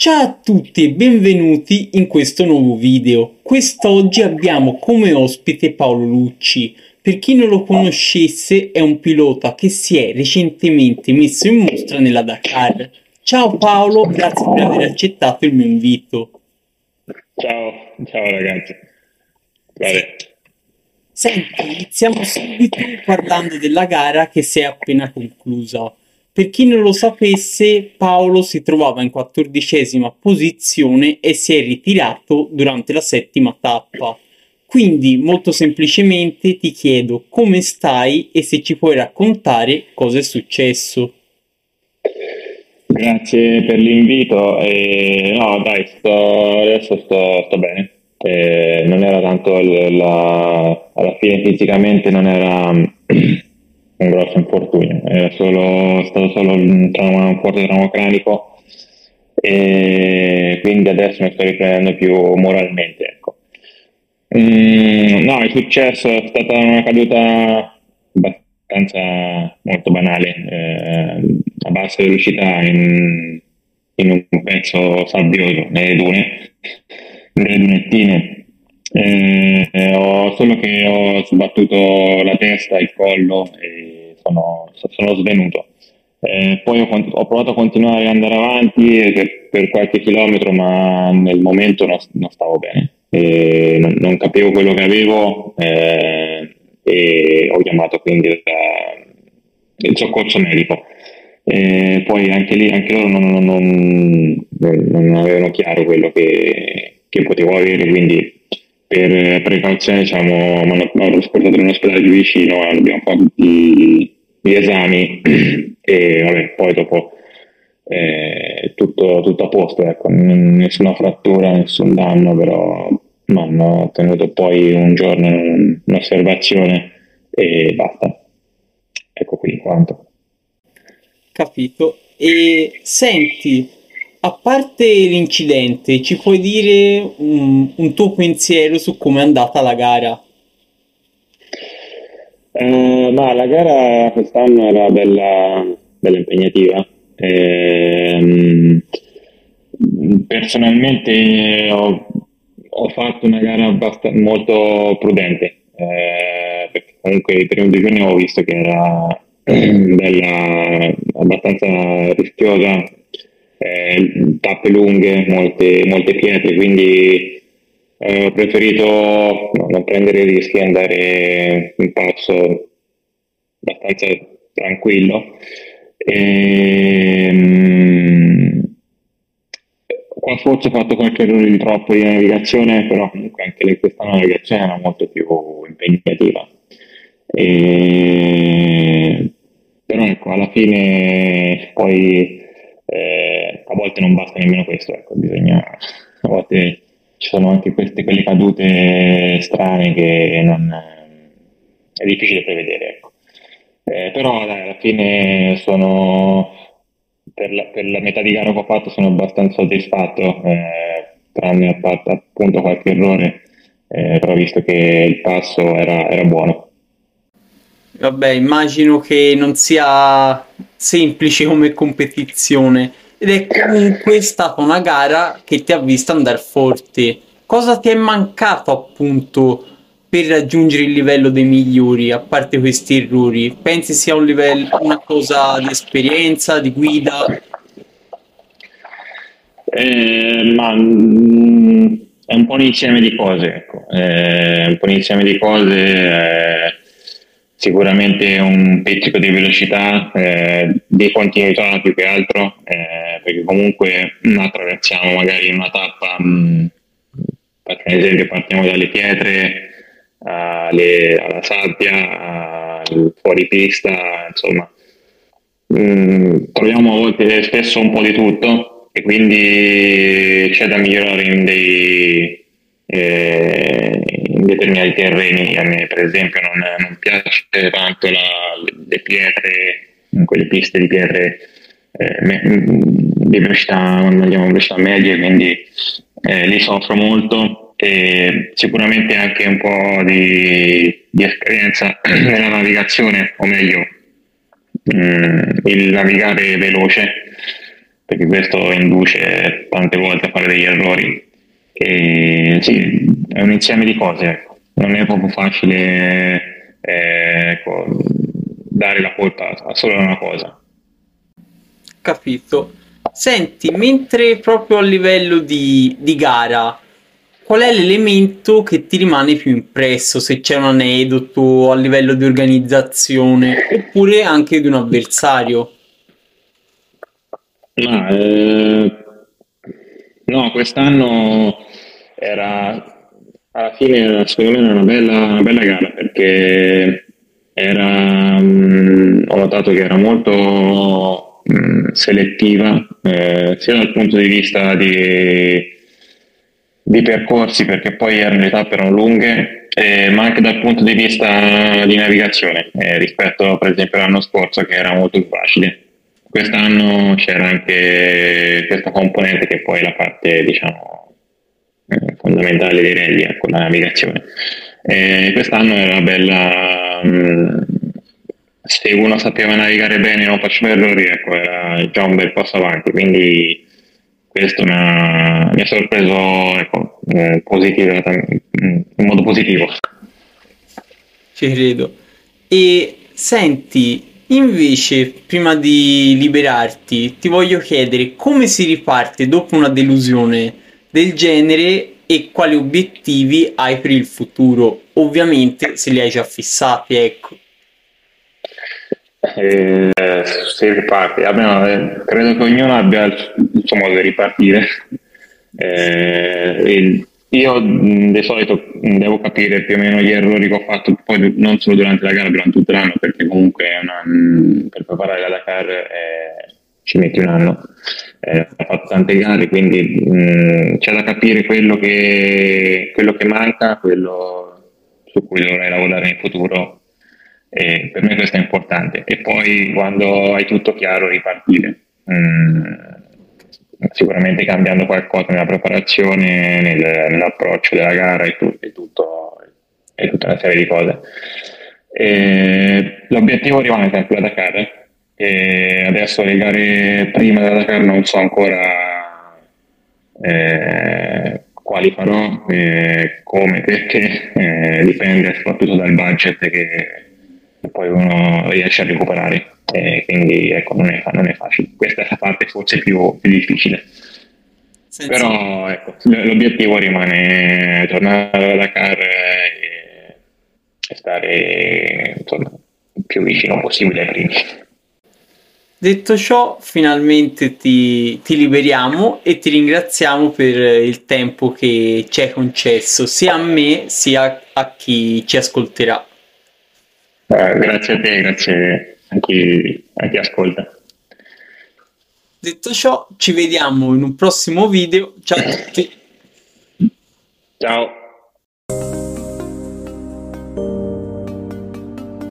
Ciao a tutti e benvenuti in questo nuovo video. Quest'oggi abbiamo come ospite Paolo Lucci. Per chi non lo conoscesse è un pilota che si è recentemente messo in mostra nella Dakar. Ciao Paolo, grazie per aver accettato il mio invito. Ciao, ciao ragazzi. Vale. Senti, iniziamo subito parlando della gara che si è appena conclusa. Per chi non lo sapesse, Paolo si trovava in quattordicesima posizione e si è ritirato durante la settima tappa. Quindi, molto semplicemente, ti chiedo come stai e se ci puoi raccontare cosa è successo. Grazie per l'invito. E, no, dai, sto, adesso sto, sto bene. E non era tanto la, alla fine fisicamente non era un grosso infortunio, era solo, stato solo un, trauma, forte trauma cranico e quindi adesso mi sto riprendendo più moralmente. Ecco. Mm, no, è successo, è stata una caduta abbastanza molto banale, eh, a bassa velocità in, in un pezzo sabbioso nelle dune, nelle dunettine eh, ho, solo che ho sbattuto la testa, il collo e sono, sono svenuto. Eh, poi ho, ho, provato a continuare ad andare avanti per, per, qualche chilometro, ma nel momento non, non stavo bene. Non, non, capivo quello che avevo eh, e ho chiamato quindi il soccorso medico. E poi anche lì, anche loro non, non avevano chiaro quello che, che potevo avere, quindi per precauzione diciamo, mi hanno, hanno trasportato in un ospedale più vicino, abbiamo fatto gli, gli esami e vabbè, poi dopo eh, tutto, tutto, a posto, ecco, nessuna frattura, nessun danno, però mi hanno tenuto poi un giorno in un'osservazione e basta. Ecco qui quanto. Capito. E senti, a parte l'incidente, ci puoi dire un, un tuo pensiero su come è andata la gara? Eh, ma la gara quest'anno era bella, bella impegnativa. Eh, personalmente ho, ho, fatto una gara abbast- molto prudente, eh, perché comunque i primi due giorni ho visto che era bella, abbastanza rischiosa tappe lunghe, molte, molte pietre, quindi eh, ho preferito no, non prendere rischi e andare in passo abbastanza tranquillo. E, um, qua forse ho fatto qualche errore di troppo di navigazione, però comunque anche questa navigazione era molto più impegnativa. E, però ecco, alla fine poi volte non basta nemmeno questo, ecco, bisogna, a volte ci sono anche queste, quelle cadute strane che non, è difficile prevedere, ecco. eh, però dai, alla fine sono, per la, per la, metà di gara che ho fatto sono abbastanza soddisfatto, eh, tranne a parte appunto qualche errore, eh, però visto che il passo era, era buono. Vabbè, immagino che non sia semplice come competizione ed è comunque stata una gara che ti ha visto andare forte. Cosa ti è mancato appunto per raggiungere il livello dei migliori, a parte questi errori? Pensi sia un livello, una cosa di esperienza, di guida? Eh, ma mm, è un po' un insieme di cose, ecco. È un po' un insieme di cose. Eh, sicuramente un pizzico di velocità, eh, di continuità più che altro, eh, perché comunque attraversiamo magari una tappa, mh, mm, per esempio partiamo dalle pietre alle, alla sabbia, al fuoripista, insomma, mh, mm, troviamo a volte spesso un po' di tutto e quindi c'è da migliorare in dei... Eh, in determinati terreni. A me, per esempio, non, non piace tanto la, le pietre, quelle piste di pietre eh, me, di velocità, andiamo velocità medie, quindi eh, lì soffro molto e sicuramente anche un po' di, di esperienza nella navigazione, o meglio, mh, mm, il navigare veloce. perché questo induce tante volte a fare degli errori. E sì, è un insieme di cose, ecco. non è proprio facile eh, ecco, dare la colpa a solo una cosa. Capito. Senti, mentre proprio a livello di, di gara, qual è l'elemento che ti rimane più impresso? Se c'è un aneddoto a livello di organizzazione oppure anche di un avversario? No, eh, no quest'anno era alla fine secondo me era una bella, una bella gara perché era, mh, ho notato che era molto mh, selettiva eh, sia dal punto di vista di di percorsi perché poi le tappe erano lunghe, eh, ma anche dal punto di vista di navigazione eh, rispetto per esempio all'anno scorso che era molto più facile. Quest'anno c'era anche questa componente che poi è la parte diciamo eh, fondamentale dei rally, ecco, la navigazione. quest'anno era bella, mh, mm, se uno sapeva navigare bene e non faceva errori, ecco, era già un bel passo avanti, quindi questo mi ha, mi ha sorpreso ecco, eh, positivo, in modo positivo. Ci credo. E senti, invece, prima di liberarti, ti voglio chiedere come si riparte dopo una delusione del genere e quali obiettivi hai per il futuro. Ovviamente se li hai già fissati, ecco. Eh, si riparte. Eh, credo che ognuno abbia il, il suo modo di ripartire. Eh, io di solito devo capire più o meno gli errori che ho fatto, poi non solo durante la gara, durante tutto l'anno, perché comunque una, per preparare la Dakar eh, ci metti un anno. Eh, ho fatto tante gare, quindi mh, c'è da capire quello che, quello che manca, quello su cui dovrei lavorare in futuro e per me questo è importante. E poi quando hai tutto chiaro ripartire. Mm, sicuramente cambiando qualcosa nella preparazione, nel, nell'approccio della gara e, tu, e, tutto, e tutta una serie di cose. E l'obiettivo rimane sempre la Dakar. E adesso le gare prima della Dakar non so ancora eh, quali farò, eh, come, perché eh, dipende soprattutto dal budget che, poi uno riesce a recuperare. Quindi ecco, non è, non è, facile. Questa è la parte forse più, più difficile. Senza... Però ecco, l'obiettivo rimane tornare alla Dakar e, e stare insomma, il più vicino possibile ai primi. Detto ciò, finalmente ti, ti, liberiamo e ti ringraziamo per il tempo che ci hai concesso, sia a me sia a chi ci ascolterà. Eh, grazie a te, grazie a chi, a chi ascolta. Detto ciò, ci vediamo in un prossimo video. Ciao a tutti. Ciao.